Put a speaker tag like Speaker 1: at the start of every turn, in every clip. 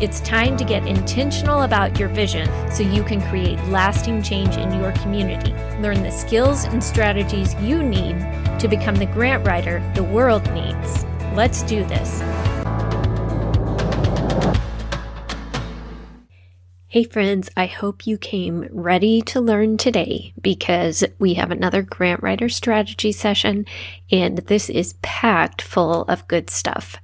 Speaker 1: It's time to get intentional about your vision so you can create lasting change in your community. Learn the skills and strategies you need to become the grant writer the world needs. Let's do this. Hey, friends, I hope you came ready to learn today because we have another grant writer strategy session, and this is packed full of good stuff.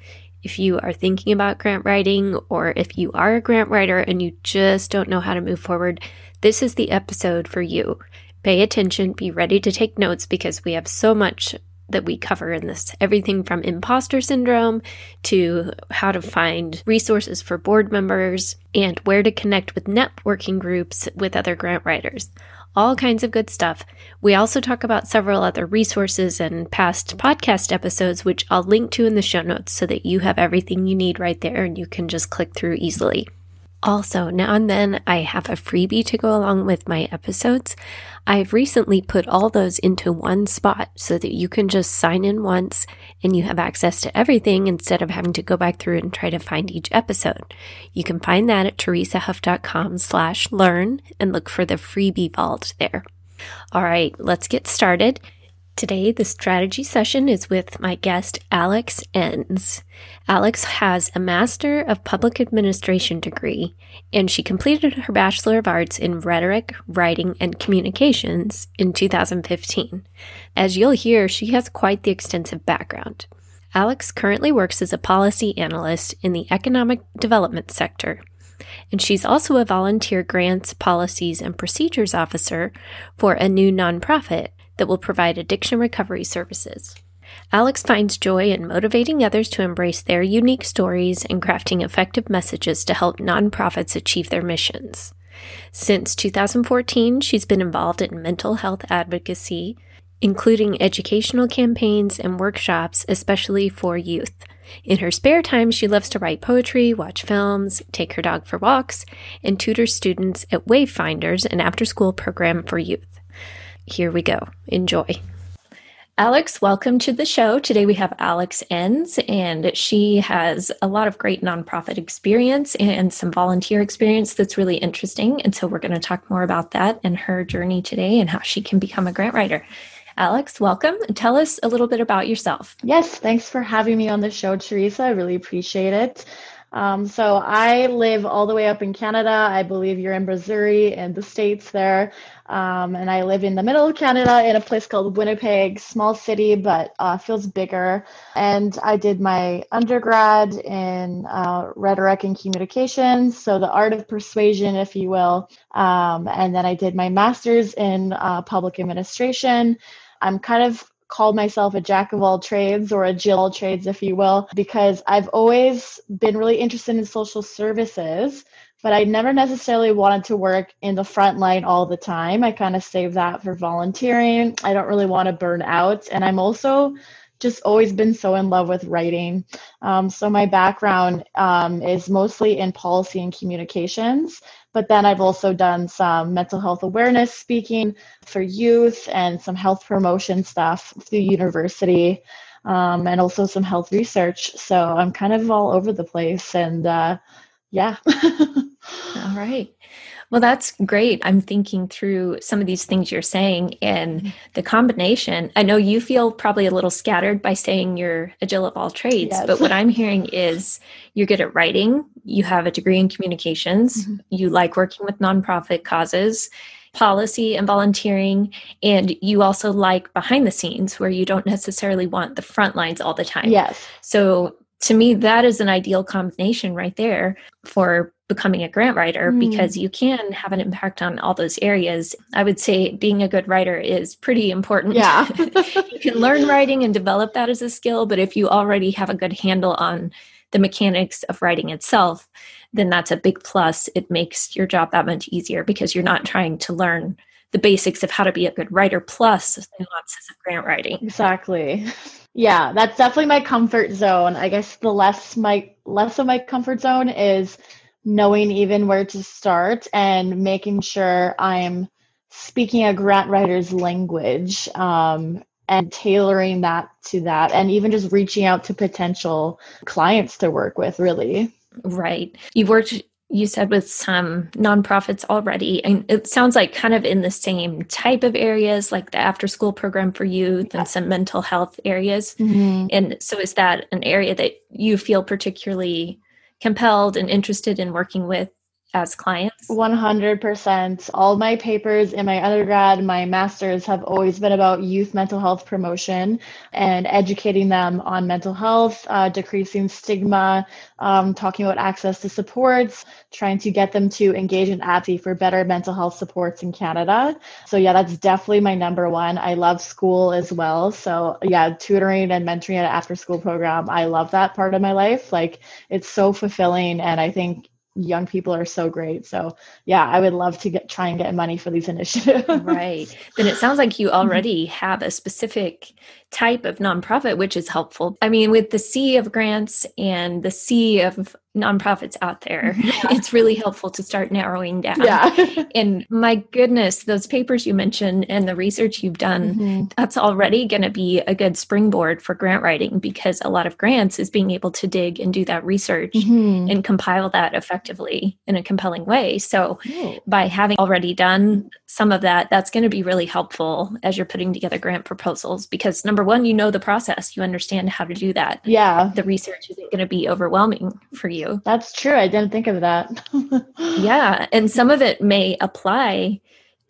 Speaker 1: If you are thinking about grant writing, or if you are a grant writer and you just don't know how to move forward, this is the episode for you. Pay attention, be ready to take notes because we have so much that we cover in this everything from imposter syndrome to how to find resources for board members and where to connect with networking groups with other grant writers. All kinds of good stuff. We also talk about several other resources and past podcast episodes, which I'll link to in the show notes so that you have everything you need right there and you can just click through easily. Also, now and then I have a freebie to go along with my episodes. I've recently put all those into one spot so that you can just sign in once and you have access to everything instead of having to go back through and try to find each episode. You can find that at teresahuff.com slash learn and look for the freebie vault there. All right, let's get started. Today, the strategy session is with my guest, Alex Enns. Alex has a Master of Public Administration degree, and she completed her Bachelor of Arts in Rhetoric, Writing, and Communications in 2015. As you'll hear, she has quite the extensive background. Alex currently works as a policy analyst in the economic development sector and she's also a volunteer grants, policies, and procedures officer for a new nonprofit that will provide addiction recovery services. Alex finds joy in motivating others to embrace their unique stories and crafting effective messages to help nonprofits achieve their missions. Since 2014, she's been involved in mental health advocacy, including educational campaigns and workshops, especially for youth. In her spare time, she loves to write poetry, watch films, take her dog for walks, and tutor students at Wayfinders, an after school program for youth here we go. Enjoy. Alex, welcome to the show. Today we have Alex Enns, and she has a lot of great nonprofit experience and some volunteer experience that's really interesting. And so we're going to talk more about that and her journey today and how she can become a grant writer. Alex, welcome. Tell us a little bit about yourself.
Speaker 2: Yes, thanks for having me on the show, Teresa. I really appreciate it. Um, so I live all the way up in Canada. I believe you're in Missouri in the States there. Um, and I live in the middle of Canada in a place called Winnipeg, small city, but uh, feels bigger. And I did my undergrad in uh, rhetoric and communications, so the art of persuasion, if you will. Um, and then I did my master's in uh, public administration. I'm kind of called myself a jack of all trades or a Jill trades, if you will, because I've always been really interested in social services, but I never necessarily wanted to work in the front line all the time. I kind of save that for volunteering. I don't really want to burn out. And I'm also just always been so in love with writing. Um, so my background um, is mostly in policy and communications, but then I've also done some mental health awareness speaking for youth and some health promotion stuff through university. Um, and also some health research. So I'm kind of all over the place. And uh, yeah.
Speaker 1: all right. Well, that's great. I'm thinking through some of these things you're saying and mm-hmm. the combination. I know you feel probably a little scattered by saying you're a Jill of all trades, yes. but what I'm hearing is you're good at writing, you have a degree in communications, mm-hmm. you like working with nonprofit causes, policy and volunteering and you also like behind the scenes where you don't necessarily want the front lines all the time
Speaker 2: yes
Speaker 1: so to me, that is an ideal combination right there for becoming a grant writer mm. because you can have an impact on all those areas. I would say being a good writer is pretty important.
Speaker 2: Yeah.
Speaker 1: you can learn writing and develop that as a skill, but if you already have a good handle on the mechanics of writing itself, then that's a big plus. It makes your job that much easier because you're not trying to learn the basics of how to be a good writer plus nuances of grant writing.
Speaker 2: Exactly. Yeah, that's definitely my comfort zone. I guess the less my less of my comfort zone is knowing even where to start and making sure I'm speaking a grant writer's language um, and tailoring that to that and even just reaching out to potential clients to work with really
Speaker 1: right you've worked you said with some nonprofits already and it sounds like kind of in the same type of areas like the after school program for youth and some mental health areas mm-hmm. and so is that an area that you feel particularly compelled and interested in working with as clients?
Speaker 2: 100%. All my papers in my undergrad, my master's have always been about youth mental health promotion and educating them on mental health, uh, decreasing stigma, um, talking about access to supports, trying to get them to engage in APSI for better mental health supports in Canada. So, yeah, that's definitely my number one. I love school as well. So, yeah, tutoring and mentoring at an after school program, I love that part of my life. Like, it's so fulfilling. And I think young people are so great. So yeah, I would love to get try and get money for these initiatives.
Speaker 1: right. Then it sounds like you mm-hmm. already have a specific type of nonprofit, which is helpful. I mean, with the sea of grants and the sea of nonprofits out there, yeah. it's really helpful to start narrowing down.
Speaker 2: Yeah.
Speaker 1: and my goodness, those papers you mentioned and the research you've done, mm-hmm. that's already going to be a good springboard for grant writing because a lot of grants is being able to dig and do that research mm-hmm. and compile that effectively in a compelling way. So oh. by having already done some of that, that's going to be really helpful as you're putting together grant proposals because number one, you know the process, you understand how to do that.
Speaker 2: Yeah.
Speaker 1: The research isn't going to be overwhelming for you.
Speaker 2: That's true. I didn't think of that.
Speaker 1: yeah. And some of it may apply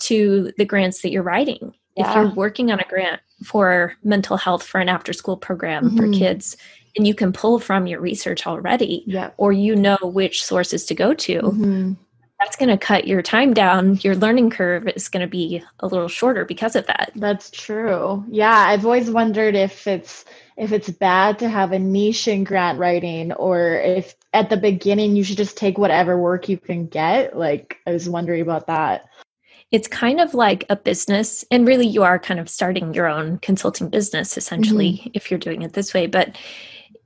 Speaker 1: to the grants that you're writing. Yeah. If you're working on a grant for mental health for an after school program mm-hmm. for kids, and you can pull from your research already,
Speaker 2: yeah.
Speaker 1: or you know which sources to go to. Mm-hmm that's going to cut your time down. Your learning curve is going to be a little shorter because of that.
Speaker 2: That's true. Yeah, I've always wondered if it's if it's bad to have a niche in grant writing or if at the beginning you should just take whatever work you can get. Like I was wondering about that.
Speaker 1: It's kind of like a business and really you are kind of starting your own consulting business essentially mm-hmm. if you're doing it this way, but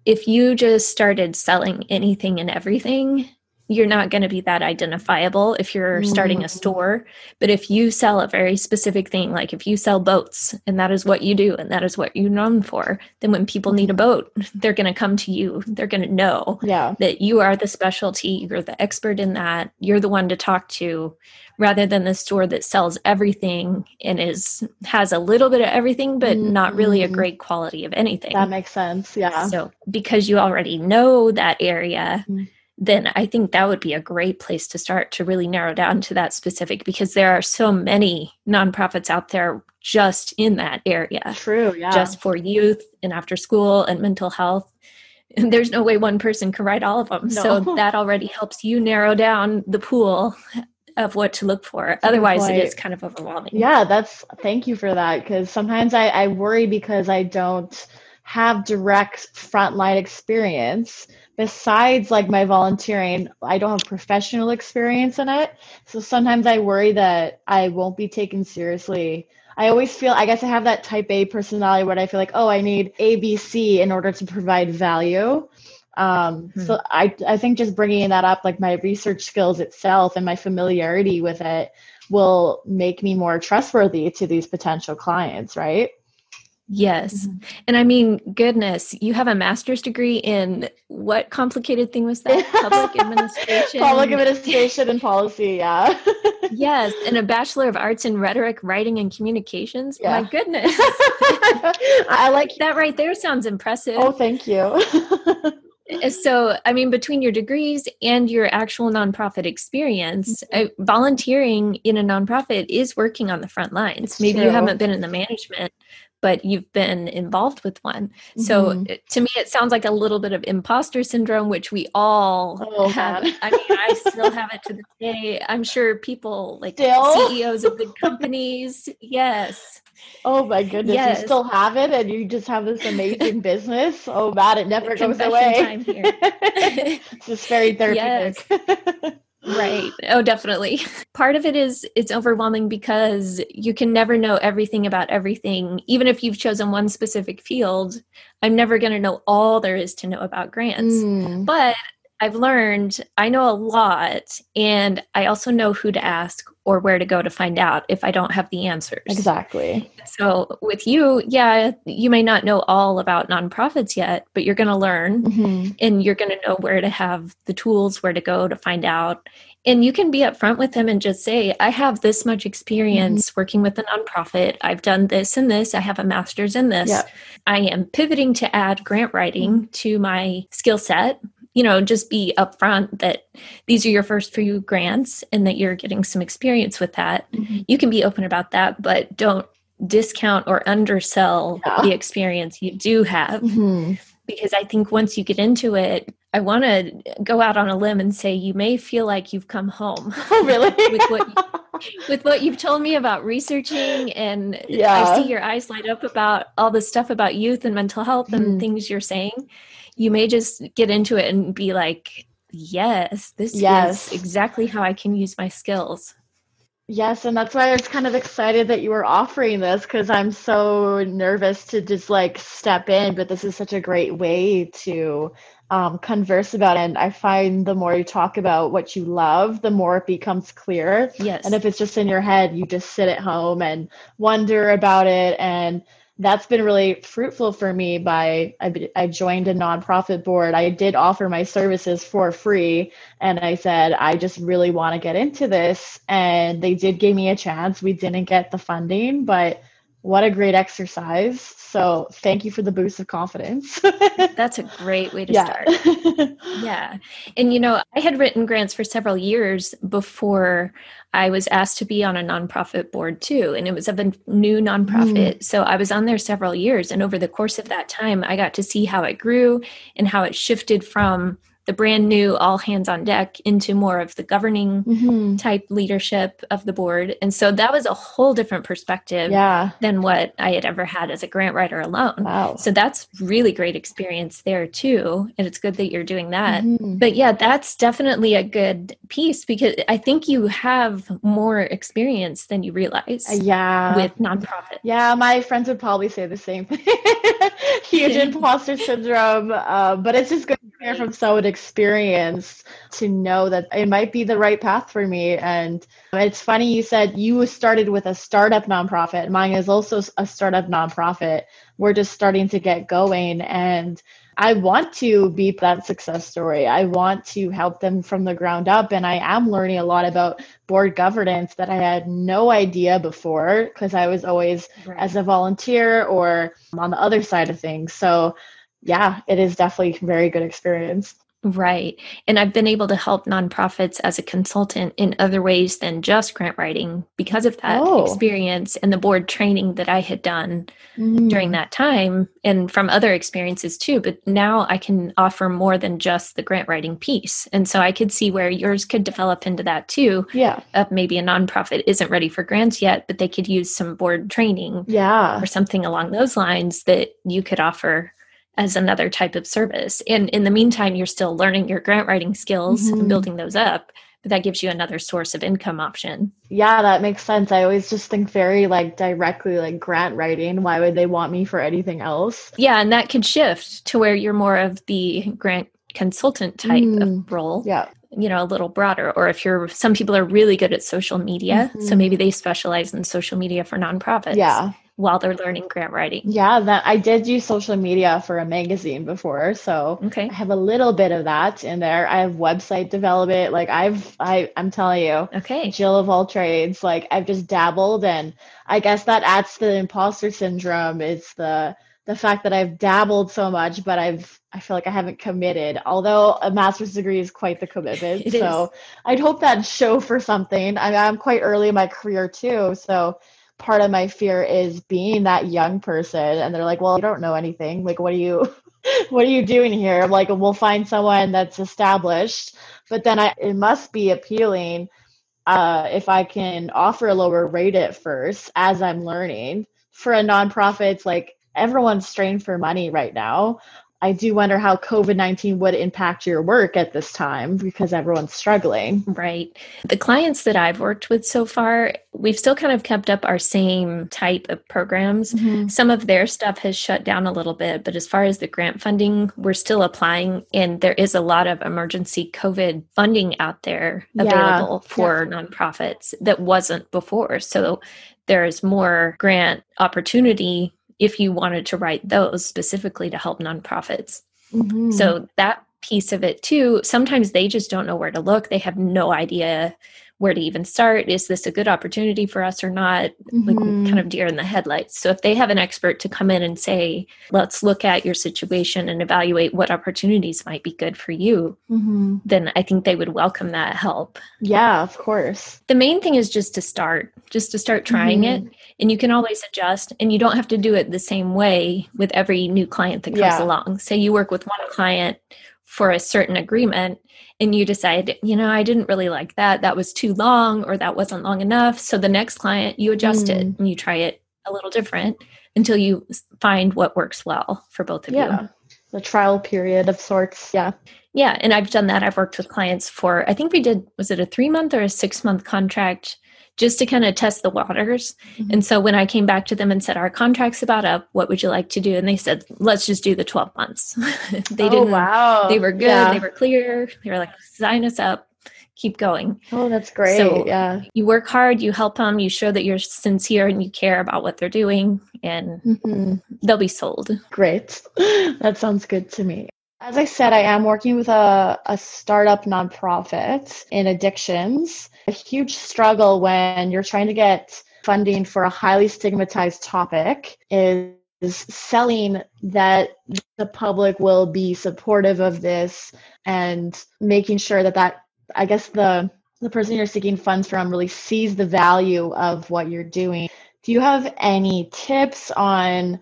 Speaker 1: if you just started selling anything and everything, you're not going to be that identifiable if you're starting a mm. store. But if you sell a very specific thing, like if you sell boats and that is what you do and that is what you're known for, then when people need a boat, they're going to come to you. They're going to know
Speaker 2: yeah.
Speaker 1: that you are the specialty, you're the expert in that, you're the one to talk to rather than the store that sells everything and is has a little bit of everything but mm-hmm. not really a mm-hmm. great quality of anything.
Speaker 2: That makes sense. Yeah.
Speaker 1: So because you already know that area, mm-hmm then I think that would be a great place to start to really narrow down to that specific because there are so many nonprofits out there just in that area.
Speaker 2: True, yeah.
Speaker 1: Just for youth and after school and mental health. And there's no way one person can write all of them. No. So that already helps you narrow down the pool of what to look for. Otherwise, it is kind of overwhelming.
Speaker 2: Yeah, that's thank you for that because sometimes I, I worry because I don't have direct frontline experience besides like my volunteering, I don't have professional experience in it. So sometimes I worry that I won't be taken seriously. I always feel, I guess I have that type A personality where I feel like, oh, I need ABC in order to provide value. Um, hmm. So I, I think just bringing that up, like my research skills itself and my familiarity with it will make me more trustworthy to these potential clients, right?
Speaker 1: Yes. Mm-hmm. And I mean, goodness, you have a master's degree in what complicated thing was that? Public administration.
Speaker 2: Public administration and policy, yeah.
Speaker 1: yes. And a Bachelor of Arts in Rhetoric, Writing, and Communications. Yeah. My goodness.
Speaker 2: I like
Speaker 1: that right there sounds impressive.
Speaker 2: Oh, thank you.
Speaker 1: Uh, so i mean between your degrees and your actual nonprofit experience mm-hmm. uh, volunteering in a nonprofit is working on the front lines it's maybe true. you haven't been in the management but you've been involved with one. Mm-hmm. So to me, it sounds like a little bit of imposter syndrome, which we all oh, have. I mean, I still have it to this day. I'm sure people like still? CEOs of big companies. Yes.
Speaker 2: Oh my goodness, yes. you still have it and you just have this amazing business. Oh man, it never goes away. it's just very therapeutic.
Speaker 1: Yes. Right. Oh, definitely. Part of it is it's overwhelming because you can never know everything about everything. Even if you've chosen one specific field, I'm never going to know all there is to know about grants. Mm. But I've learned I know a lot and I also know who to ask or where to go to find out if I don't have the answers.
Speaker 2: Exactly.
Speaker 1: So with you, yeah, you may not know all about nonprofits yet, but you're going to learn mm-hmm. and you're going to know where to have the tools, where to go to find out. And you can be upfront with them and just say, I have this much experience mm-hmm. working with a nonprofit. I've done this and this. I have a master's in this. Yep. I am pivoting to add grant writing mm-hmm. to my skill set you know, just be upfront that these are your first few grants and that you're getting some experience with that. Mm-hmm. You can be open about that, but don't discount or undersell yeah. the experience you do have. Mm-hmm. Because I think once you get into it, I want to go out on a limb and say you may feel like you've come home.
Speaker 2: Oh, really?
Speaker 1: with what you, with what you've told me about researching, and yeah. I see your eyes light up about all the stuff about youth and mental health and mm. things you're saying you may just get into it and be like, yes, this yes. is exactly how I can use my skills.
Speaker 2: Yes, and that's why I was kind of excited that you were offering this because I'm so nervous to just like step in, but this is such a great way to um, converse about it. And I find the more you talk about what you love, the more it becomes clear.
Speaker 1: Yes.
Speaker 2: And if it's just in your head, you just sit at home and wonder about it and that's been really fruitful for me by I, I joined a nonprofit board. I did offer my services for free and i said i just really want to get into this and they did give me a chance. We didn't get the funding but what a great exercise. So thank you for the boost of confidence.
Speaker 1: That's a great way to yeah. start. yeah. And you know, I had written grants for several years before I was asked to be on a nonprofit board too. And it was of a new nonprofit. Mm. So I was on there several years. And over the course of that time, I got to see how it grew and how it shifted from the brand new all hands on deck into more of the governing mm-hmm. type leadership of the board. And so that was a whole different perspective
Speaker 2: yeah.
Speaker 1: than what I had ever had as a grant writer alone.
Speaker 2: Wow.
Speaker 1: So that's really great experience there too. And it's good that you're doing that. Mm-hmm. But yeah, that's definitely a good piece because I think you have more experience than you realize.
Speaker 2: Uh, yeah.
Speaker 1: With nonprofit.
Speaker 2: Yeah, my friends would probably say the same thing. Huge imposter syndrome. Uh, but it's just good to hear from someone experience to know that it might be the right path for me. And it's funny you said you started with a startup nonprofit. Mine is also a startup nonprofit. We're just starting to get going. And I want to be that success story. I want to help them from the ground up. And I am learning a lot about board governance that I had no idea before because I was always right. as a volunteer or on the other side of things. So, yeah, it is definitely a very good experience.
Speaker 1: Right. And I've been able to help nonprofits as a consultant in other ways than just grant writing because of that oh. experience and the board training that I had done mm. during that time and from other experiences too. But now I can offer more than just the grant writing piece. And so I could see where yours could develop into that too.
Speaker 2: Yeah.
Speaker 1: Of maybe a nonprofit isn't ready for grants yet, but they could use some board training.
Speaker 2: Yeah.
Speaker 1: Or something along those lines that you could offer as another type of service. And in the meantime, you're still learning your grant writing skills mm-hmm. and building those up, but that gives you another source of income option.
Speaker 2: Yeah, that makes sense. I always just think very like directly like grant writing. Why would they want me for anything else?
Speaker 1: Yeah, and that could shift to where you're more of the grant consultant type mm, of role.
Speaker 2: Yeah
Speaker 1: you know a little broader or if you're some people are really good at social media mm-hmm. so maybe they specialize in social media for nonprofits
Speaker 2: yeah
Speaker 1: while they're learning grant writing.
Speaker 2: Yeah, that I did use social media for a magazine before, so
Speaker 1: okay.
Speaker 2: I have a little bit of that in there. I have website development, like I've I I'm telling you,
Speaker 1: okay,
Speaker 2: Jill of all trades. Like I've just dabbled, and I guess that adds to the imposter syndrome. It's the the fact that I've dabbled so much, but I've I feel like I haven't committed. Although a master's degree is quite the commitment, so is. I'd hope that show for something. I, I'm quite early in my career too, so part of my fear is being that young person and they're like, well, you don't know anything. Like, what are you, what are you doing here? I'm like, we'll find someone that's established. But then I, it must be appealing uh, if I can offer a lower rate at first as I'm learning. For a nonprofit, it's like everyone's strained for money right now. I do wonder how COVID 19 would impact your work at this time because everyone's struggling.
Speaker 1: Right. The clients that I've worked with so far, we've still kind of kept up our same type of programs. Mm-hmm. Some of their stuff has shut down a little bit, but as far as the grant funding, we're still applying, and there is a lot of emergency COVID funding out there available yeah. for nonprofits that wasn't before. So there's more grant opportunity if you wanted to write those specifically to help nonprofits. Mm-hmm. So that piece of it too, sometimes they just don't know where to look. They have no idea where to even start. Is this a good opportunity for us or not? Mm-hmm. Like kind of deer in the headlights. So if they have an expert to come in and say, let's look at your situation and evaluate what opportunities might be good for you, mm-hmm. then I think they would welcome that help.
Speaker 2: Yeah, of course.
Speaker 1: The main thing is just to start, just to start trying mm-hmm. it. And you can always adjust and you don't have to do it the same way with every new client that comes yeah. along. Say you work with one client for a certain agreement and you decide, you know, I didn't really like that. That was too long or that wasn't long enough. So the next client, you adjust mm. it and you try it a little different until you find what works well for both of yeah. you.
Speaker 2: The trial period of sorts. Yeah.
Speaker 1: Yeah. And I've done that. I've worked with clients for, I think we did, was it a three month or a six month contract? Just to kind of test the waters. Mm-hmm. And so when I came back to them and said, Our contract's about up, what would you like to do? And they said, Let's just do the 12 months. they oh, didn't, wow. they were good, yeah. they were clear. They were like, Sign us up, keep going.
Speaker 2: Oh, that's great. So yeah.
Speaker 1: You work hard, you help them, you show that you're sincere and you care about what they're doing, and mm-hmm. they'll be sold.
Speaker 2: Great. That sounds good to me. As I said, I am working with a, a startup nonprofit in addictions. A huge struggle when you're trying to get funding for a highly stigmatized topic is selling that the public will be supportive of this and making sure that that i guess the the person you're seeking funds from really sees the value of what you're doing do you have any tips on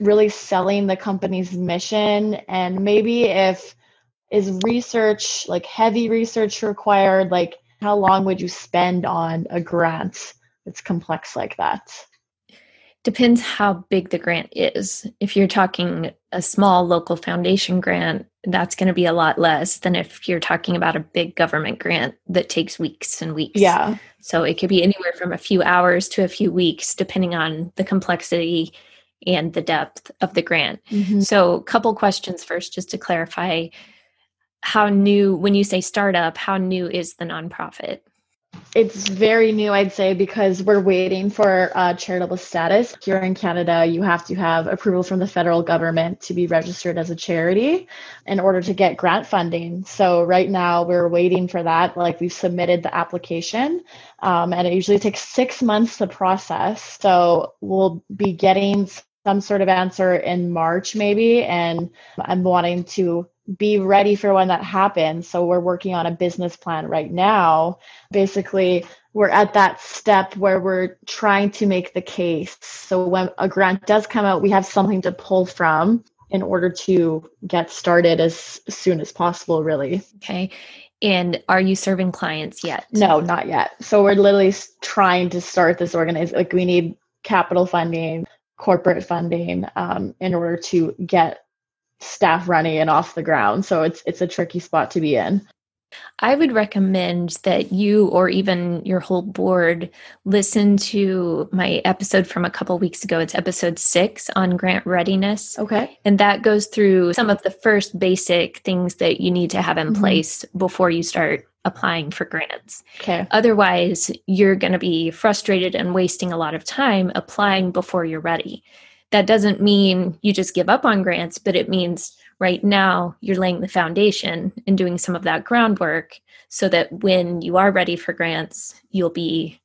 Speaker 2: really selling the company's mission. And maybe if is research like heavy research required like how long would you spend on a grant that's complex like that?
Speaker 1: Depends how big the grant is. If you're talking a small local foundation grant that's going to be a lot less than if you're talking about a big government grant that takes weeks and weeks.
Speaker 2: Yeah.
Speaker 1: So it could be anywhere from a few hours to a few weeks depending on the complexity and the depth of the grant. Mm-hmm. So, a couple questions first, just to clarify how new, when you say startup, how new is the nonprofit?
Speaker 2: It's very new, I'd say, because we're waiting for uh, charitable status. Here in Canada, you have to have approval from the federal government to be registered as a charity in order to get grant funding. So, right now, we're waiting for that. Like, we've submitted the application, um, and it usually takes six months to process. So, we'll be getting some sort of answer in March, maybe. And I'm wanting to be ready for when that happens. So we're working on a business plan right now. Basically, we're at that step where we're trying to make the case. So when a grant does come out, we have something to pull from in order to get started as soon as possible, really.
Speaker 1: Okay. And are you serving clients yet?
Speaker 2: No, not yet. So we're literally trying to start this organization. Like we need capital funding corporate funding um, in order to get staff running and off the ground. So it's it's a tricky spot to be in.
Speaker 1: I would recommend that you or even your whole board listen to my episode from a couple weeks ago. It's episode six on grant readiness.
Speaker 2: Okay.
Speaker 1: And that goes through some of the first basic things that you need to have in mm-hmm. place before you start applying for grants.
Speaker 2: Okay.
Speaker 1: Otherwise, you're going to be frustrated and wasting a lot of time applying before you're ready. That doesn't mean you just give up on grants, but it means right now you're laying the foundation and doing some of that groundwork so that when you are ready for grants, you'll be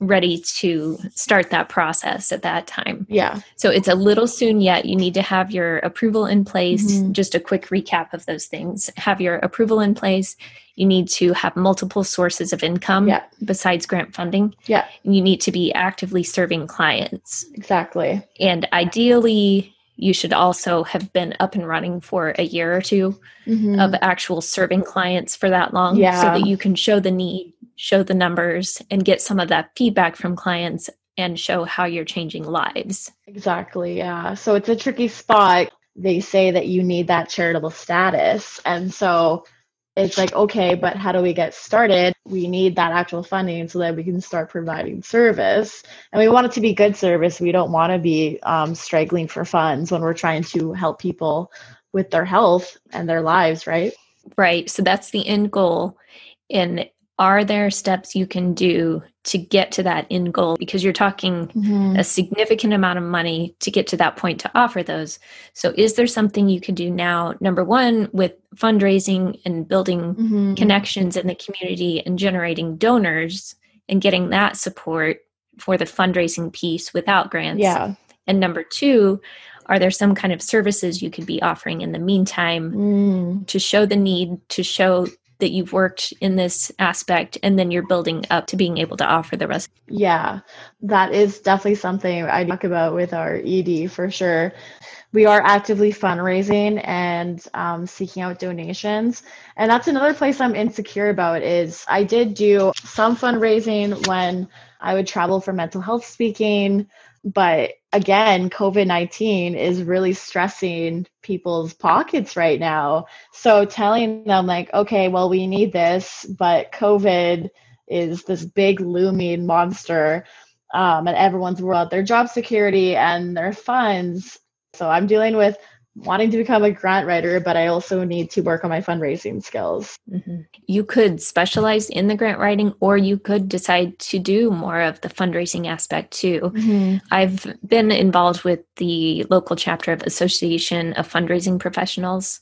Speaker 1: ready to start that process at that time.
Speaker 2: Yeah.
Speaker 1: So it's a little soon yet. You need to have your approval in place.
Speaker 2: Mhm.
Speaker 1: Just a quick recap of those things. Have your approval in place. You need to have multiple sources of income
Speaker 2: Yeah.
Speaker 1: besides grant funding.
Speaker 2: Yeah.
Speaker 1: And you need to be actively serving clients.
Speaker 2: Exactly.
Speaker 1: And ideally, you should also have been up and running for a year or two
Speaker 2: Mhm.
Speaker 1: of actual serving clients for that long so that you can show the need, show the numbers, and get some of that feedback from clients and show how you're changing lives.
Speaker 2: Exactly. Yeah. So it's a tricky spot. They say that you need that charitable status. And so it's like, okay, but how do we get started? We need that actual funding so that we can start providing service. And we want it to be good service. We don't want to be um, struggling for funds when we're trying to help people with their health and their lives, right?
Speaker 1: Right. So that's the end goal. And are there steps you can do to get to that end goal? Because you're talking a significant amount of money to get to that point to offer those. So, is there something you can do now? Number one, with fundraising and building
Speaker 2: Mhm.
Speaker 1: connections in the community and generating donors and getting that support for the fundraising piece without grants.
Speaker 2: Yeah.
Speaker 1: And number two, are there some kind of services you could be offering in the meantime
Speaker 2: Mm.
Speaker 1: to show the need, to show that you've worked in this aspect, and then you're building up to being able to offer the rest?
Speaker 2: Yeah, that is definitely something I talk about with our ED for sure. We are actively fundraising and um, seeking out donations, and that's another place I'm insecure about. Is I did do some fundraising when I would travel for mental health speaking, but again, COVID 19 is really stressing people's pockets right now. So telling them, like, okay, well, we need this, but COVID is this big looming monster um, and everyone's worried about their job security and their funds so i'm dealing with wanting to become a grant writer but i also need to work on my fundraising skills
Speaker 1: Mhm. You could specialize in the grant writing, or you could decide to do more of the fundraising aspect too. I've been involved with the local chapter of Association of Fundraising Professionals.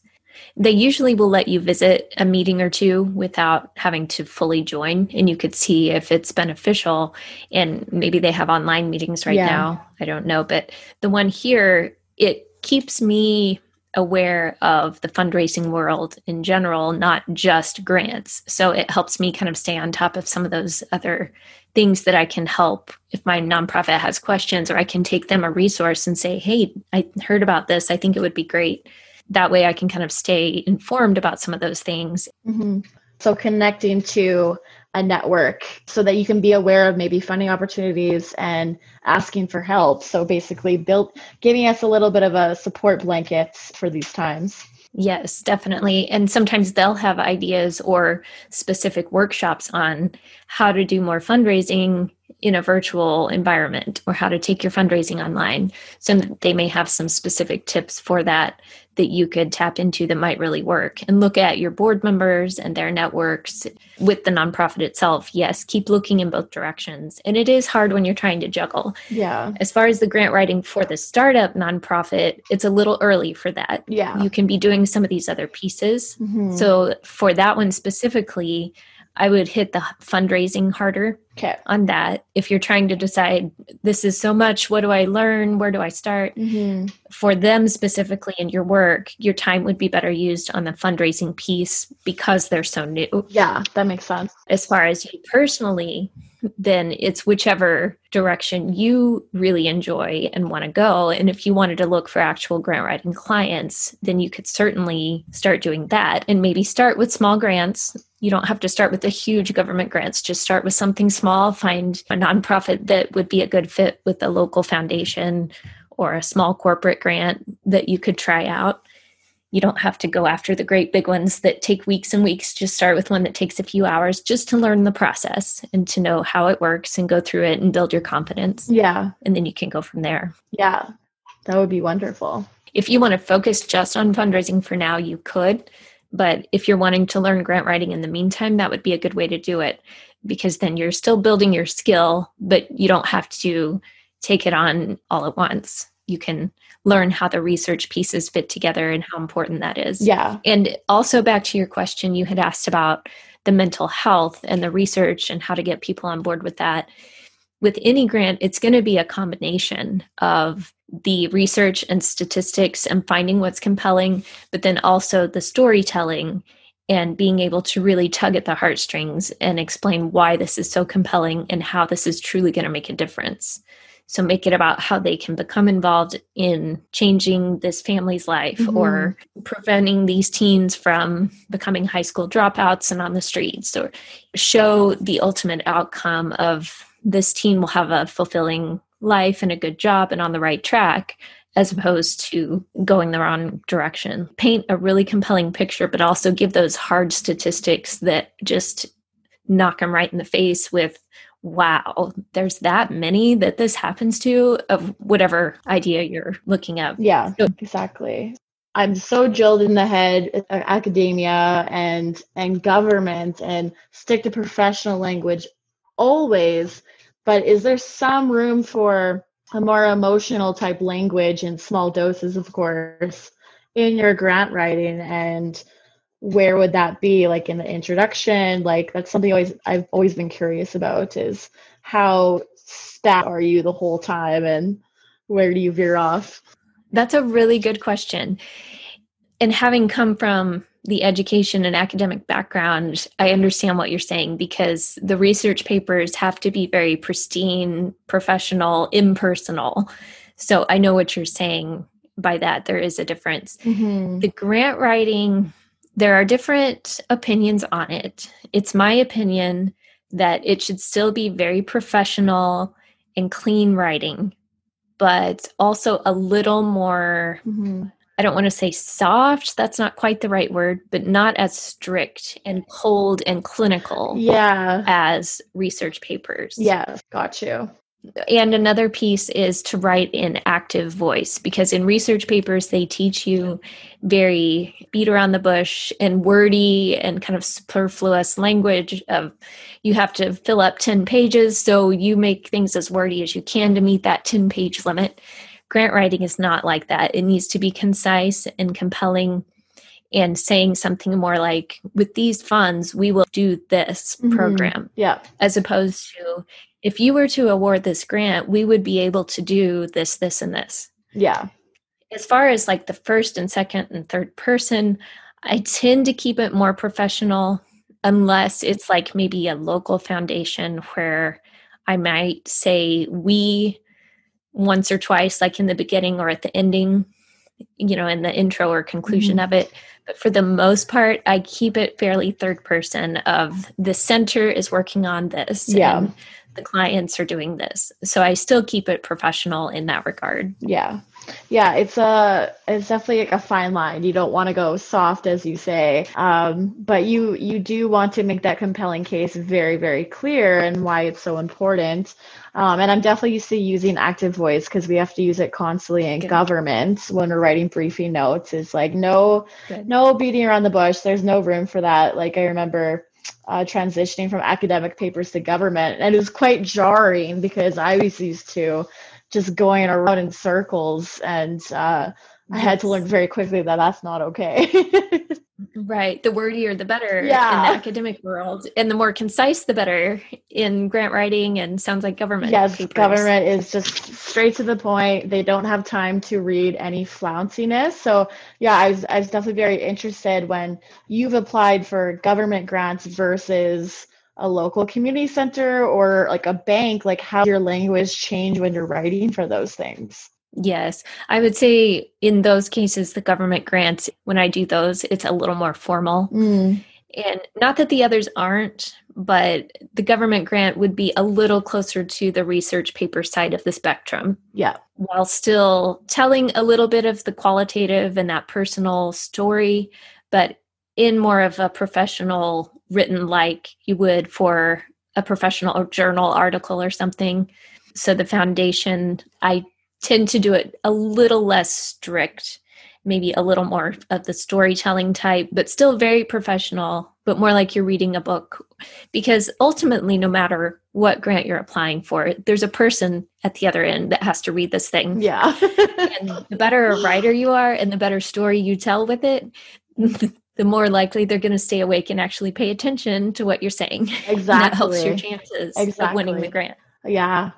Speaker 1: They usually will let you visit a meeting or two without having to fully join, and you could see if it's beneficial. And maybe they have online meetings right
Speaker 2: Yeah.
Speaker 1: now. I don't know. But the one here, it keeps me aware of the fundraising world in general, not just grants. So it helps me kind of stay on top of some of those other things that I can help if my nonprofit has questions, or I can take them a resource and say, Hey, I heard about this. I think it would be great. That way I can kind of stay informed about some of those things.
Speaker 2: Mhm. so connecting to a network so that you can be aware of maybe funding opportunities and asking for help so basically built giving us a little bit of a support blanket for these times
Speaker 1: Yes, definitely. And sometimes they'll have ideas or specific workshops on how to do more fundraising in a virtual environment or how to take your fundraising online. So they may have some specific tips for that that you could tap into that might really work and look at your board members and their networks with the nonprofit itself. Yes, keep looking in both directions. And it is hard when you're trying to juggle.
Speaker 2: yeah
Speaker 1: As far as the grant writing for the startup nonprofit, it's a little early for that.
Speaker 2: yeah
Speaker 1: You can be doing some of these other pieces.
Speaker 2: Mhm.
Speaker 1: So for that one specifically, I would hit the fundraising harder
Speaker 2: okay
Speaker 1: on that. If you're trying to decide, this is so much, what do I learn? Where do I start?
Speaker 2: Mhm.
Speaker 1: For them specifically in your work, your time would be better used on the fundraising piece because they're so new.
Speaker 2: yeah that makes sense
Speaker 1: As far as you personally, then it's whichever direction you really enjoy and want to go. And if you wanted to look for actual grant writing clients, then you could certainly start doing that and maybe start with small grants. You don't have to start with the huge government grants, just start with something small. Find a nonprofit that would be a good fit with a local foundation or a small corporate grant that you could try out you don't have to go after the great big ones that take weeks and weeks. Just start with one that takes a few hours just to learn the process and to know how it works and go through it and build your confidence.
Speaker 2: yeah
Speaker 1: And then you can go from there.
Speaker 2: yeah that would be wonderful
Speaker 1: If you want to focus just on fundraising for now, you could. But if you're wanting to learn grant writing in the meantime, that would be a good way to do it because then you're still building your skill, but you don't have to take it on all at once. You can learn how the research pieces fit together and how important that is.
Speaker 2: yeah
Speaker 1: And also back to your question, you had asked about the mental health and the research and how to get people on board with that. with any grant, it's going to be a combination of the research and statistics and finding what's compelling, but then also the storytelling and being able to really tug at the heartstrings and explain why this is so compelling and how this is truly going to make a difference. So make it about how they can become involved in changing this family's life mm-hmm. or preventing these teens from becoming high school dropouts and on the streets or show the ultimate outcome of this teen will have a fulfilling life and a good job and on the right track as opposed to going the wrong direction. Paint a really compelling picture, but also give those hard statistics that just knock them right in the face with wow, there's that many that this happens to of whatever idea you're looking at.
Speaker 2: Yeah, so- exactly. I'm so drilled in the head uh, academia and and government and stick to professional language always, but is there some room for a more emotional type language in small doses, of course, in your grant writing? And where would that be like in the introduction? Like that's something always i've always been curious about is how stat are you the whole time and where do you veer off?
Speaker 1: That's a really good question. And having come from the education and academic background i understand what you're saying because the research papers have to be very pristine professional impersonal so i know what you're saying by that there is a difference mm-hmm. the grant writing there are different opinions on it. It's my opinion that it should still be very professional and clean writing, but also a little more, mm-hmm. I don't want to say soft, that's not quite the right word, but not as strict and cold and clinical
Speaker 2: yeah.
Speaker 1: as research papers.
Speaker 2: Yeah, got you
Speaker 1: and another piece is to write in active voice because in research papers they teach you very beat around the bush and wordy and kind of superfluous language of you have to fill up 10 pages so you make things as wordy as you can to meet that 10 page limit grant writing is not like that it needs to be concise and compelling and saying something more like with these funds we will do this mm-hmm. program
Speaker 2: yeah
Speaker 1: as opposed to if you were to award this grant, we would be able to do this, this, and this.
Speaker 2: Yeah.
Speaker 1: As far as like the first and second and third person, I tend to keep it more professional unless it's like maybe a local foundation where I might say we once or twice, like in the beginning or at the ending, you know, in the intro or conclusion mm-hmm. of it. But for the most part, I keep it fairly third person of the center is working on this.
Speaker 2: Yeah
Speaker 1: the clients are doing this. So I still keep it professional in that regard.
Speaker 2: Yeah. Yeah, it's a it's definitely like a fine line. You don't want to go soft as you say. Um, but you you do want to make that compelling case very, very clear and why it's so important. Um, and I'm definitely used to using active voice because we have to use it constantly in Good. government when we're writing briefing notes. It's like no Good. no beating around the bush. There's no room for that. Like I remember uh, transitioning from academic papers to government. And it was quite jarring because I was used to just going around in circles and uh, I had to learn very quickly that that's not okay.
Speaker 1: right. The wordier, the better yeah. in the academic world. And the more concise, the better in grant writing and sounds like government.
Speaker 2: Yes, papers. government is just straight to the point. They don't have time to read any flounciness. So, yeah, I was, I was definitely very interested when you've applied for government grants versus a local community center or like a bank, like how your language change when you're writing for those things.
Speaker 1: Yes, I would say in those cases, the government grants, when I do those, it's a little more formal. Mm. And not that the others aren't, but the government grant would be a little closer to the research paper side of the spectrum.
Speaker 2: Yeah.
Speaker 1: While still telling a little bit of the qualitative and that personal story, but in more of a professional written like you would for a professional journal article or something. So the foundation, I tend to do it a little less strict, maybe a little more of the storytelling type, but still very professional, but more like you're reading a book. Because ultimately, no matter what grant you're applying for, there's a person at the other end that has to read this thing.
Speaker 2: Yeah.
Speaker 1: and the better a writer you are and the better story you tell with it, the more likely they're going to stay awake and actually pay attention to what you're saying.
Speaker 2: Exactly.
Speaker 1: that helps your chances exactly. of winning the grant.
Speaker 2: Yeah.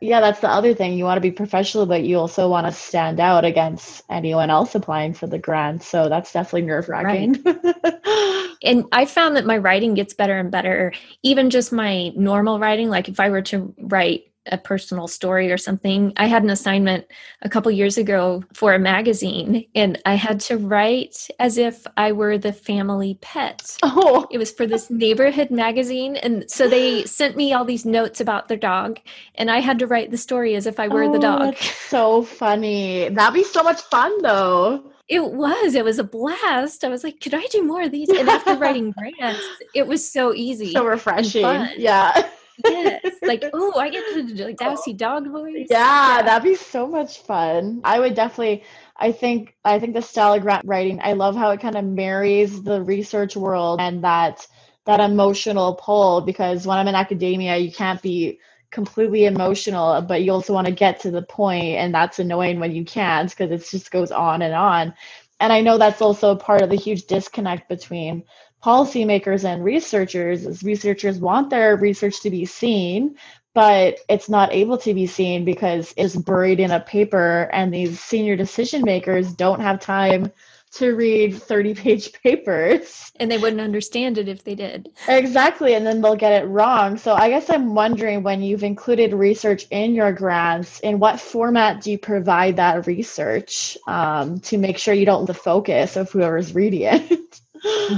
Speaker 2: Yeah, that's the other thing. You want to be professional, but you also want to stand out against anyone else applying for the grant. So that's definitely nerve wracking.
Speaker 1: Right. and I found that my writing gets better and better. Even just my normal writing, like if I were to write a personal story or something. I had an assignment a couple years ago for a magazine and I had to write as if I were the family pet. Oh. It was for this neighborhood magazine and so they sent me all these notes about their dog and I had to write the story as if I were oh, the dog.
Speaker 2: so funny. That'd be so much fun though.
Speaker 1: It was. It was a blast. I was like, could I do more of these? And after writing grants, it was so easy.
Speaker 2: So refreshing. Yeah
Speaker 1: yes. Like, oh, I get to do like Darcy dog voice.
Speaker 2: Yeah, yeah, that'd be so much fun. I would definitely I think I think the style of grant writing, I love how it kind of marries the research world and that that emotional pull because when I'm in academia, you can't be completely emotional, but you also want to get to the point, and that's annoying when you can't because it just goes on and on. And I know that's also part of the huge disconnect between policymakers and researchers is researchers want their research to be seen but it's not able to be seen because it's buried in a paper and these senior decision makers don't have time to read 30 page papers.
Speaker 1: And they wouldn't understand it if they did.
Speaker 2: Exactly and then they'll get it wrong. So i guess i'm wondering when you've included research in your grants in what format do you provide that research um, to make sure you don't the focus of whoever's reading it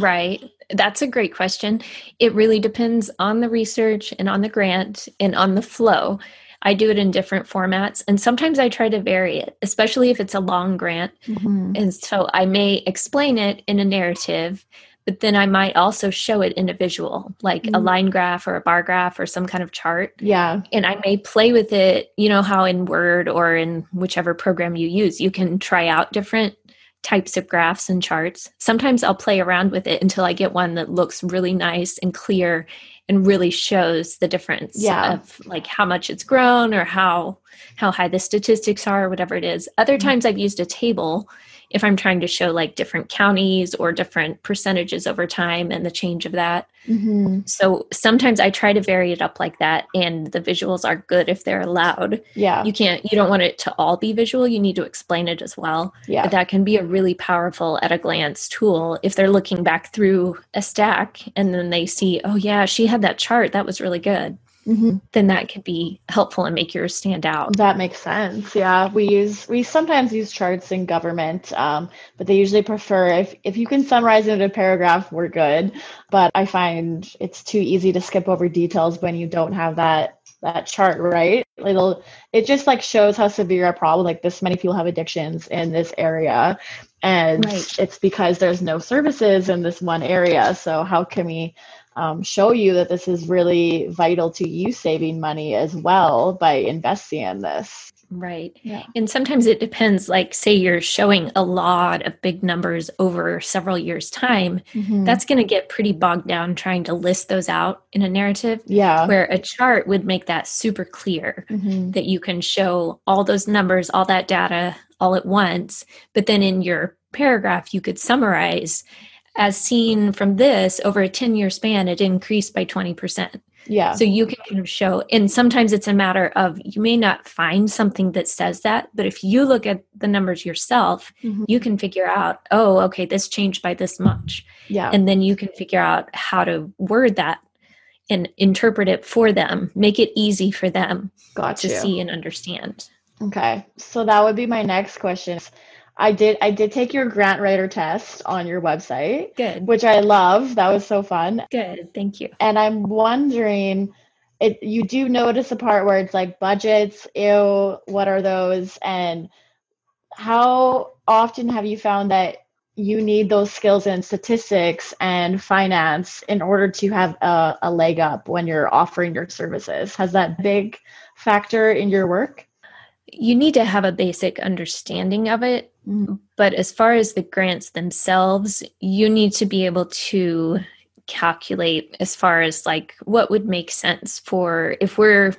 Speaker 1: right. That's a great question. It really depends on the research and on the grant and on the flow. I do it in different formats and sometimes I try to vary it, especially if it's a long grant. Mm-hmm. And so I may explain it in a narrative, but then I might also show it in a visual, like mm-hmm. a line graph or a bar graph or some kind of chart.
Speaker 2: Yeah.
Speaker 1: And I may play with it, you know, how in Word or in whichever program you use, you can try out different types of graphs and charts. Sometimes I'll play around with it until I get one that looks really nice and clear and really shows the difference yeah. of like how much it's grown or how how high the statistics are or whatever it is. Other mm-hmm. times I've used a table if I'm trying to show like different counties or different percentages over time and the change of that. Mm-hmm. So sometimes I try to vary it up like that, and the visuals are good if they're allowed.
Speaker 2: Yeah.
Speaker 1: You can't, you don't want it to all be visual. You need to explain it as well.
Speaker 2: Yeah.
Speaker 1: But that can be a really powerful at a glance tool if they're looking back through a stack and then they see, oh, yeah, she had that chart. That was really good mm-hmm. then that could be helpful and make yours stand out.
Speaker 2: That makes sense. Yeah, we use we sometimes use charts in government, um, but they usually prefer if if you can summarize it in a paragraph, we're good. But I find it's too easy to skip over details when you don't have that that chart right it'll it just like shows how severe a problem like this many people have addictions in this area and right. it's because there's no services in this one area so how can we um, show you that this is really vital to you saving money as well by investing in this.
Speaker 1: Right. Yeah. And sometimes it depends, like, say you're showing a lot of big numbers over several years' time, mm-hmm. that's going to get pretty bogged down trying to list those out in a narrative.
Speaker 2: Yeah.
Speaker 1: Where a chart would make that super clear mm-hmm. that you can show all those numbers, all that data all at once. But then in your paragraph, you could summarize as seen from this over a 10 year span it increased by 20%
Speaker 2: yeah.
Speaker 1: So you can kind of show and sometimes it's a matter of you may not find something that says that but if you look at the numbers yourself mm-hmm. you can figure out oh okay this changed by this much.
Speaker 2: Yeah.
Speaker 1: And then you can figure out how to word that and interpret it for them make it easy for them to see and understand.
Speaker 2: Okay. So that would be my next question I did I did take your grant writer test on your website.
Speaker 1: Good.
Speaker 2: Which I love. That was so fun.
Speaker 1: Good. Thank you.
Speaker 2: And I'm wondering it you do notice a part where it's like budgets, ew, what are those? And how often have you found that you need those skills in statistics and finance in order to have a, a leg up when you're offering your services? Has that big factor in your work?
Speaker 1: You need to have a basic understanding of it. Mm. But as far as the grants themselves, you need to be able to calculate as far as like what would make sense for if we're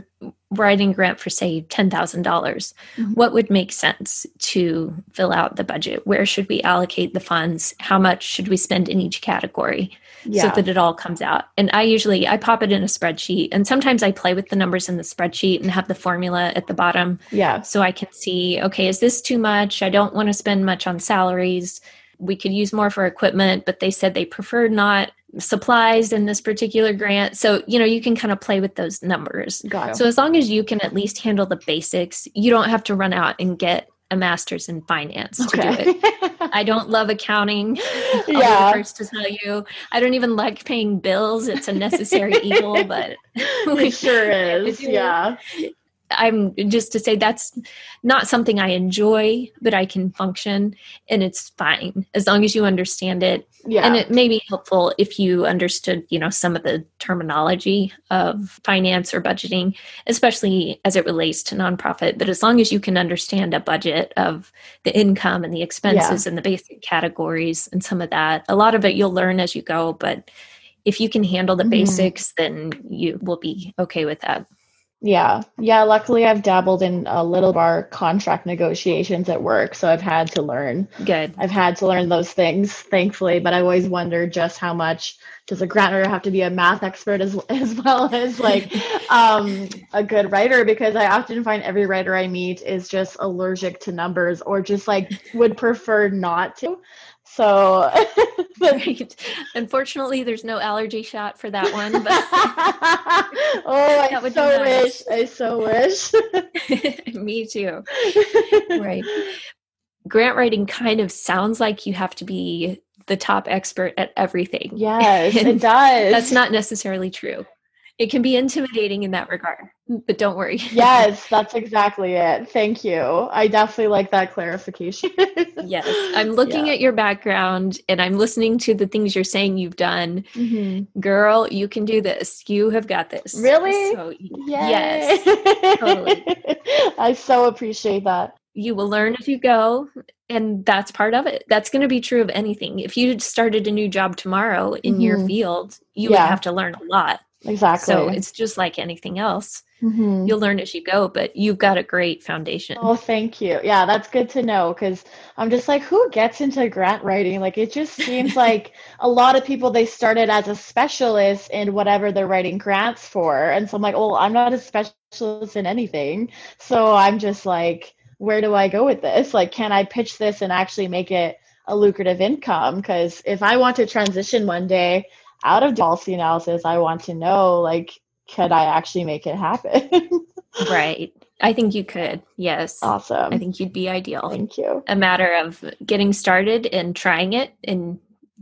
Speaker 1: writing grant for say $10,000, dollars
Speaker 2: Mhm.
Speaker 1: what would make sense to fill out the budget? Where should we allocate the funds? How much should we spend in each category
Speaker 2: Yeah.
Speaker 1: so that it all comes out? And I usually I pop it in a spreadsheet and sometimes I play with the numbers in the spreadsheet and have the formula at the bottom
Speaker 2: yeah.
Speaker 1: so I can see, okay, is this too much? I don't want to spend much on salaries. We could use more for equipment, but they said they preferred not supplies in this particular grant. So, you know, you can kind of play with those numbers.
Speaker 2: Got it.
Speaker 1: So, as long as you can at least handle the basics, you don't have to run out and get a master's in finance to do it. I don't love accounting. I'll be the
Speaker 2: yeah.
Speaker 1: first to tell you. I don't even like paying bills. It's a necessary evil, but
Speaker 2: It sure is. Yeah.
Speaker 1: I'm just to say that's not something I enjoy, but I can function and it's fine as long as you understand it.
Speaker 2: Yeah.
Speaker 1: And it may be helpful if you understood, you know, some of the terminology of finance or budgeting, especially as it relates to nonprofit. But as long as you can understand a budget of the income and the expenses and the basic categories and some of that, a lot of it you'll learn as you go. But if you can handle the
Speaker 2: Mhm.
Speaker 1: basics, then you will be okay with that.
Speaker 2: Yeah. Yeah. Luckily, I've dabbled in a little bar contract negotiations at work. So I've had to learn.
Speaker 1: Good.
Speaker 2: I've had to learn those things, thankfully. But I always wonder just how much does a grant writer have to be a math expert as, as well as like um, a good writer? Because I often find every writer I meet is just allergic to numbers or just like would prefer not to. So,
Speaker 1: Right. Unfortunately, there's no allergy shot for that one, but
Speaker 2: oh, I so wish. I so wish.
Speaker 1: me too. Right. Grant writing kind of sounds like you have to be the top expert at everything.
Speaker 2: Yes, it does.
Speaker 1: That's not necessarily true. It can be intimidating in that regard, but don't worry.
Speaker 2: Yes, that's exactly it. Thank you. I definitely like that clarification.
Speaker 1: yes. I'm looking
Speaker 2: Yeah.
Speaker 1: at your background and I'm listening to the things you're saying you've done.
Speaker 2: Mhm.
Speaker 1: Girl, you can do this. You have got this.
Speaker 2: Really?
Speaker 1: So, yes. totally.
Speaker 2: I so appreciate that.
Speaker 1: you will learn as you go and that's part of it that's going to be true of anything if you started a new job tomorrow in your
Speaker 2: Mhm.
Speaker 1: field you
Speaker 2: Yeah.
Speaker 1: would have to learn a lot
Speaker 2: Exactly.
Speaker 1: so it's just like anything else
Speaker 2: Mhm.
Speaker 1: you'll learn as you go but you've got a great foundation
Speaker 2: Oh, thank you. Yeah, that's good to know because I'm just like, who gets into grant writing? Like, it just seems like a lot of people they started as a specialist in whatever they're writing grants for, and so I'm like, oh, I'm not a specialist in anything, so I'm just like, where do I go with this? Like, can I pitch this and actually make it a lucrative income? Because if I want to transition one day out of policy analysis, I want to know like, could I actually make it happen?
Speaker 1: right i think you could yes
Speaker 2: awesome.
Speaker 1: i think you'd be ideal
Speaker 2: Thank you.
Speaker 1: a matter of getting started and trying it and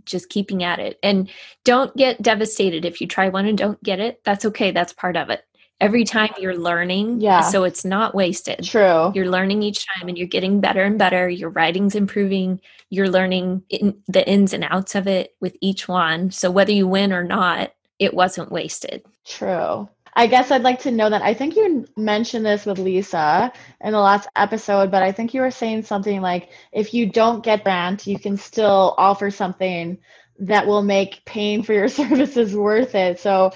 Speaker 1: just keeping at it. And don't get devastated if you try one and don't get it. That's okay. That's part of it. Every time you're learning,
Speaker 2: Yeah.
Speaker 1: so it's not wasted.
Speaker 2: True.
Speaker 1: You're learning each time and you're getting better and better. Your writing's improving. You're learning in the ins and outs of it with each one. So whether you win or not, it wasn't wasted.
Speaker 2: True. I guess I'd like to know that. I think you mentioned this with Lisa in the last episode, but I think you were saying something like if you don't get grant, you can still offer something that will make paying for your services worth it. So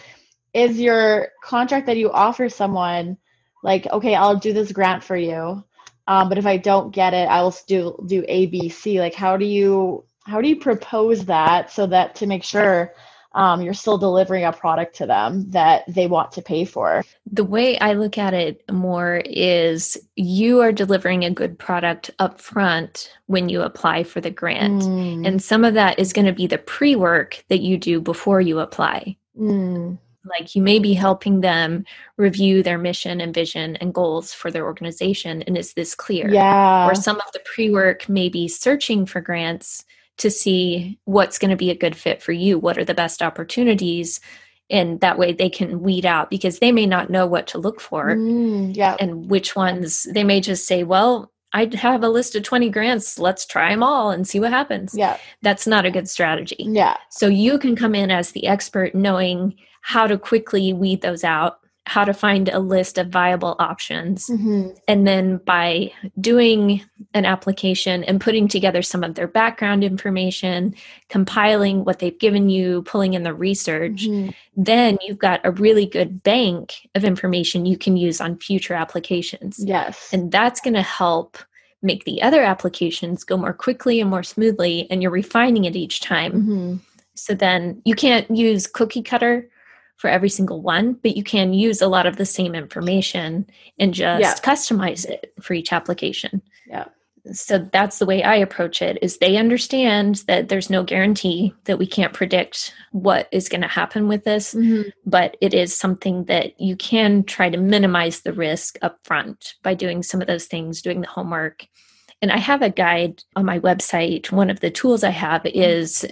Speaker 2: is your contract that you offer someone like, okay, I'll do this grant for you. Um, but if I don't get it, I will do do A, B, C. Like how do you how do you propose that so that to make sure um, you're still delivering a product to them that they want to pay for.
Speaker 1: The way I look at it more is you are delivering a good product up front when you apply for the grant.
Speaker 2: Mm,
Speaker 1: And some of that is going to be the pre work that you do before you apply.
Speaker 2: mm,
Speaker 1: Like you may be helping them review their mission and vision and goals for their organization. And is this clear?
Speaker 2: yeah.
Speaker 1: Or some of the pre work may be searching for grants to see what's going to be a good fit for you. What are the best opportunities? And that way they can weed out because they may not know what to look for
Speaker 2: Mm, yeah.
Speaker 1: and which ones they may just say, well, I have a list of 20 grants. Let's try them all and see what happens.
Speaker 2: Yeah.
Speaker 1: That's not a good strategy.
Speaker 2: Yeah.
Speaker 1: So you can come in as the expert knowing how to quickly weed those out how to find a list of viable options. Mm-hmm. And then by doing an application and putting together some of their background information, compiling what they've given you, pulling in the research, mm-hmm. then you've got a really good bank of information you can use on future applications.
Speaker 2: Yes.
Speaker 1: And that's going to help make the other applications go more quickly and more smoothly, and you're refining it each time. Mm-hmm. So then you can't use cookie cutter for every single one, but you can use a lot of the same information and just yeah. customize it for each application.
Speaker 2: Yeah.
Speaker 1: So that's the way I approach it is they understand that there's no guarantee that we can't predict what is going to happen with this, mm-hmm. but it is something that you can try to minimize the risk up front by doing some of those things, doing the homework. And I have a guide on my website. One of the tools I have is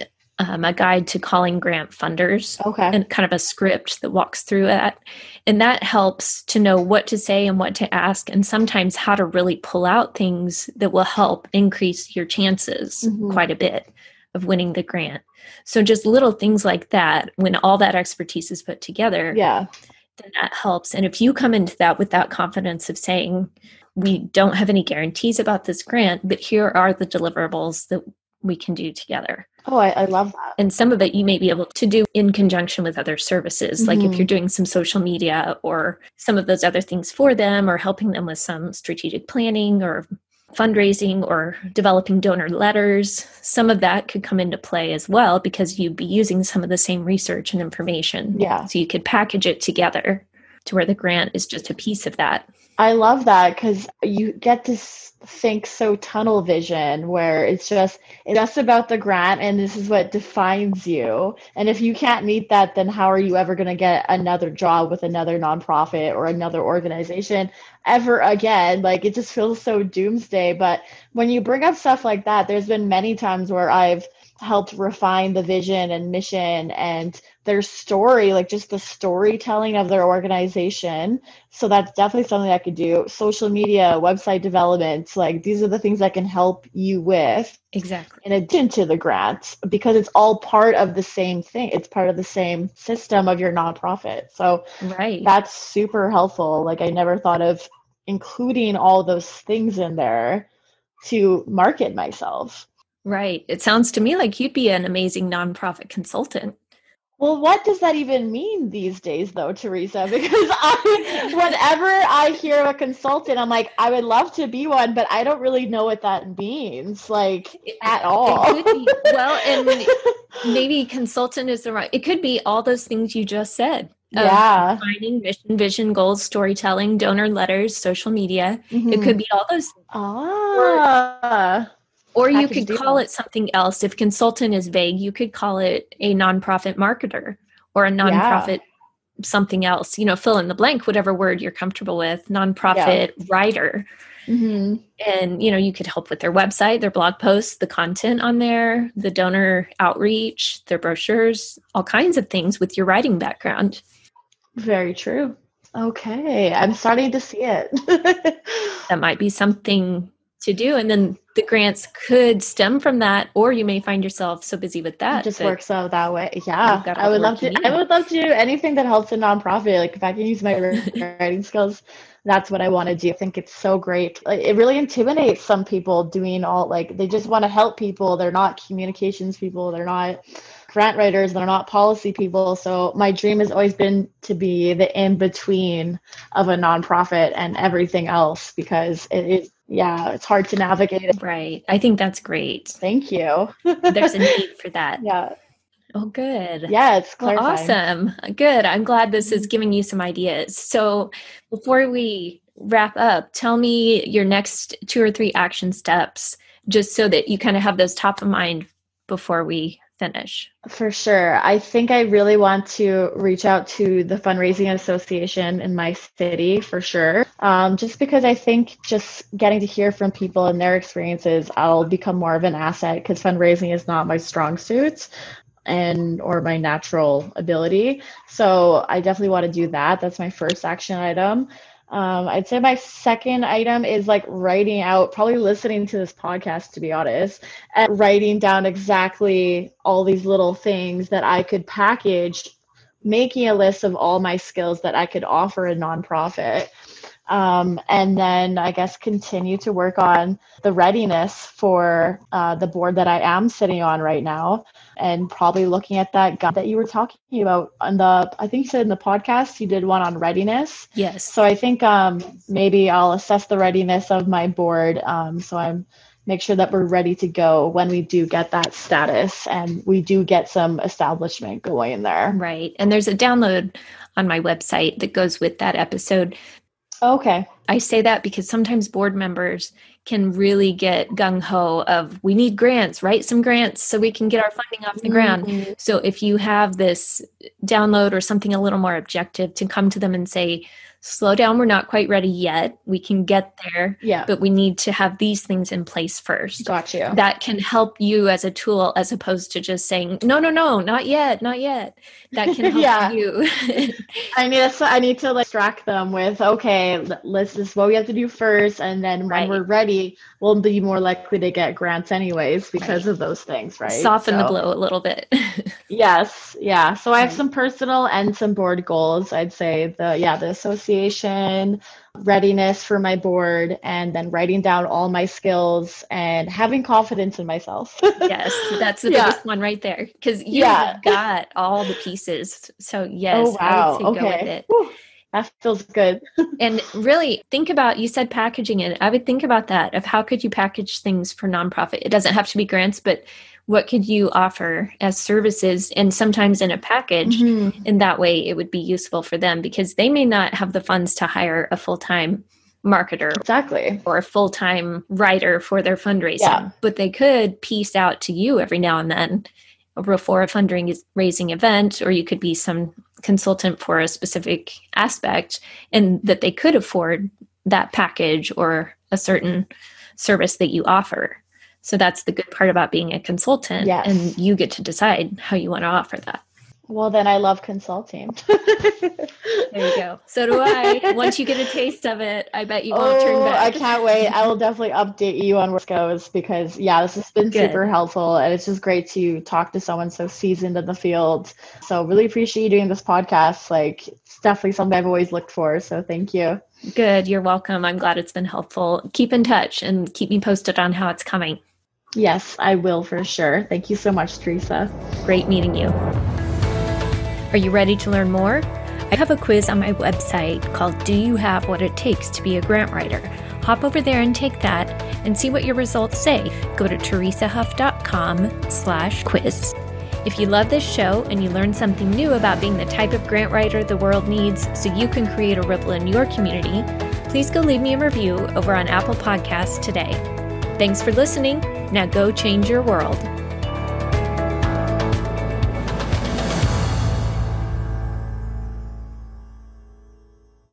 Speaker 1: um, a guide to calling grant funders
Speaker 2: okay.
Speaker 1: and kind of a script that walks through that. And that helps to know what to say and what to ask, and sometimes how to really pull out things that will help increase your chances mm-hmm. quite a bit of winning the grant. So, just little things like that, when all that expertise is put together,
Speaker 2: yeah,
Speaker 1: then that helps. And if you come into that with that confidence of saying, we don't have any guarantees about this grant, but here are the deliverables that we can do together.
Speaker 2: Oh, I, I, love that.
Speaker 1: And some of it you may be able to do in conjunction with other services, mm-hmm. like if you're mm-hmm. doing some social media or some of those other things for them, or helping them with some strategic planning or fundraising or developing donor letters. Some of that could come into play as well because you'd be using some of the same research and information.
Speaker 2: Yeah.
Speaker 1: So you could package it together to where the grant is just a piece of that.
Speaker 2: I love that because you get to think so tunnel vision where it's just it's just about the grant and this is what defines you. And if you can't meet that then how are you ever going to get another job with another nonprofit or another organization ever again? Like it just feels so doomsday. But when you bring up stuff like that there's been many times where i've helped refine the vision and mission and their story, like just the storytelling of their organization. So that's definitely something I could do. Social media, website development, like these are the things I can help you with.
Speaker 1: Exactly.
Speaker 2: In addition to the grants, because it's all part of the same thing. It's part of the same system of your nonprofit. So
Speaker 1: right.
Speaker 2: that's super helpful. Like I never thought of including all those things in there to market myself.
Speaker 1: Right. It sounds to me like you'd be an amazing nonprofit consultant.
Speaker 2: Well, what does that even mean these days, though, Teresa? Because I, whenever I hear a consultant, I'm like, I would love to be one, but I don't really know what that means, like at all.
Speaker 1: well, and maybe consultant is the right. It could be all those things you just said.
Speaker 2: Yeah,
Speaker 1: finding mission, vision, goals, storytelling, donor letters, social media. Mm-hmm. It could mm-hmm. be all those.
Speaker 2: Ah.
Speaker 1: Or, or you could call it something else. If consultant is vague, you could call it a nonprofit marketer or a nonprofit yeah. something else. You know, fill in the blank, whatever word you're comfortable with. Nonprofit yeah. writer. Mm-hmm. And, you know, you could help with their website, their blog posts, the content on there, the donor outreach, their brochures, all kinds of things with your writing background.
Speaker 2: Very true. Okay. I'm starting to see it.
Speaker 1: that might be something to do. And then the grants could stem from that, or you may find yourself so busy with that.
Speaker 2: It just works out that way. Yeah. I would love to I would love to do anything that helps a nonprofit. Like if I can use my writing skills, that's what I want to do. I think it's so great. Like, it really intimidates some people doing all like they just want to help people. They're not communications people. They're not grant writers. They're not policy people. So my dream has always been to be the in between of a nonprofit and everything else because it is yeah, it's hard to navigate. It.
Speaker 1: Right. I think that's great.
Speaker 2: Thank you.
Speaker 1: There's a need for that.
Speaker 2: Yeah.
Speaker 1: Oh, good.
Speaker 2: Yeah, it's
Speaker 1: well, awesome. Good. I'm glad this is mm-hmm. giving you some ideas. So, before we wrap up, tell me your next two or three action steps, just so that you kind of have those top of mind before we finish?
Speaker 2: For sure. I think I really want to reach out to the fundraising association in my city for sure. Um, just because I think just getting to hear from people and their experiences, I'll become more of an asset because fundraising is not my strong suit and or my natural ability. So I definitely want to do that. That's my first action item. Um, I'd say my second item is like writing out, probably listening to this podcast to be honest, and writing down exactly all these little things that I could package making a list of all my skills that I could offer a nonprofit. Um, and then I guess continue to work on the readiness for uh, the board that I am sitting on right now, and probably looking at that guide that you were talking about on the. I think you said in the podcast you did one on readiness.
Speaker 1: Yes.
Speaker 2: So I think um, maybe I'll assess the readiness of my board. Um, so I'm make sure that we're ready to go when we do get that status and we do get some establishment going there.
Speaker 1: Right. And there's a download on my website that goes with that episode.
Speaker 2: Okay.
Speaker 1: I say that because sometimes board members can really get gung ho of we need grants, write some grants so we can get our funding off the ground. Mm-hmm. So if you have this download or something a little more objective to come to them and say, slow down we're not quite ready yet. We can get there
Speaker 2: yeah.
Speaker 1: but we need to have these things in place first.
Speaker 2: Got you.
Speaker 1: That can help you as a tool as opposed to just saying no no no not yet not yet. That can help yeah. you.
Speaker 2: I need to i need to like distract them with okay let's this is what we have to do first and then when right. we're ready we'll be more likely to get grants anyways because right. of those things right?
Speaker 1: Soften so, the blow a little bit.
Speaker 2: Yes yeah. So i have some personal and some board goals i'd say the yeah the association association, readiness for my board, and then writing down all my skills and having confidence in myself.
Speaker 1: yes, that's the yeah. biggest one right there because you yeah. got all the pieces. So oh, yes, oh, wow. okay. go with it. Whew.
Speaker 2: That feels good.
Speaker 1: and really think about you said packaging it. I would think about that of how could you package things for nonprofit. It doesn't have to be grants, but what could you offer as services and sometimes in a package mm-hmm. in that way it would be useful for them because they may not have the funds to hire a full-time marketer
Speaker 2: exactly
Speaker 1: or a full-time writer for their fundraising yeah. but they could piece out to you every now and then before a fundraising event or you could be some consultant for a specific aspect and that they could afford that package or a certain service that you offer so that's the good part about being a consultant.
Speaker 2: Yes.
Speaker 1: And you get to decide how you want to offer that.
Speaker 2: Well, then I love consulting.
Speaker 1: there you go. So do I. Once you get a taste of it, I bet you won't oh, turn back.
Speaker 2: I can't wait. I will definitely update you on where it goes because, yeah, this has been Good. super helpful. And it's just great to talk to someone so seasoned in the field. So, really appreciate you doing this podcast. Like, it's definitely something I've always looked for. So, thank you.
Speaker 1: Good. You're welcome. I'm glad it's been helpful. Keep in touch and keep me posted on how it's coming.
Speaker 2: Yes, I will for sure. Thank you so much, Teresa.
Speaker 1: Great meeting you. Are you ready to learn more? I have a quiz on my website called Do You Have What It Takes to Be a Grant Writer? Hop over there and take that and see what your results say. Go to teresahuff.com slash quiz. If you love this show and you learned something new about being the type of grant writer the world needs so you can create a ripple in your community, please go leave me a review over on Apple Podcasts today. Thanks for listening. Now go change your world.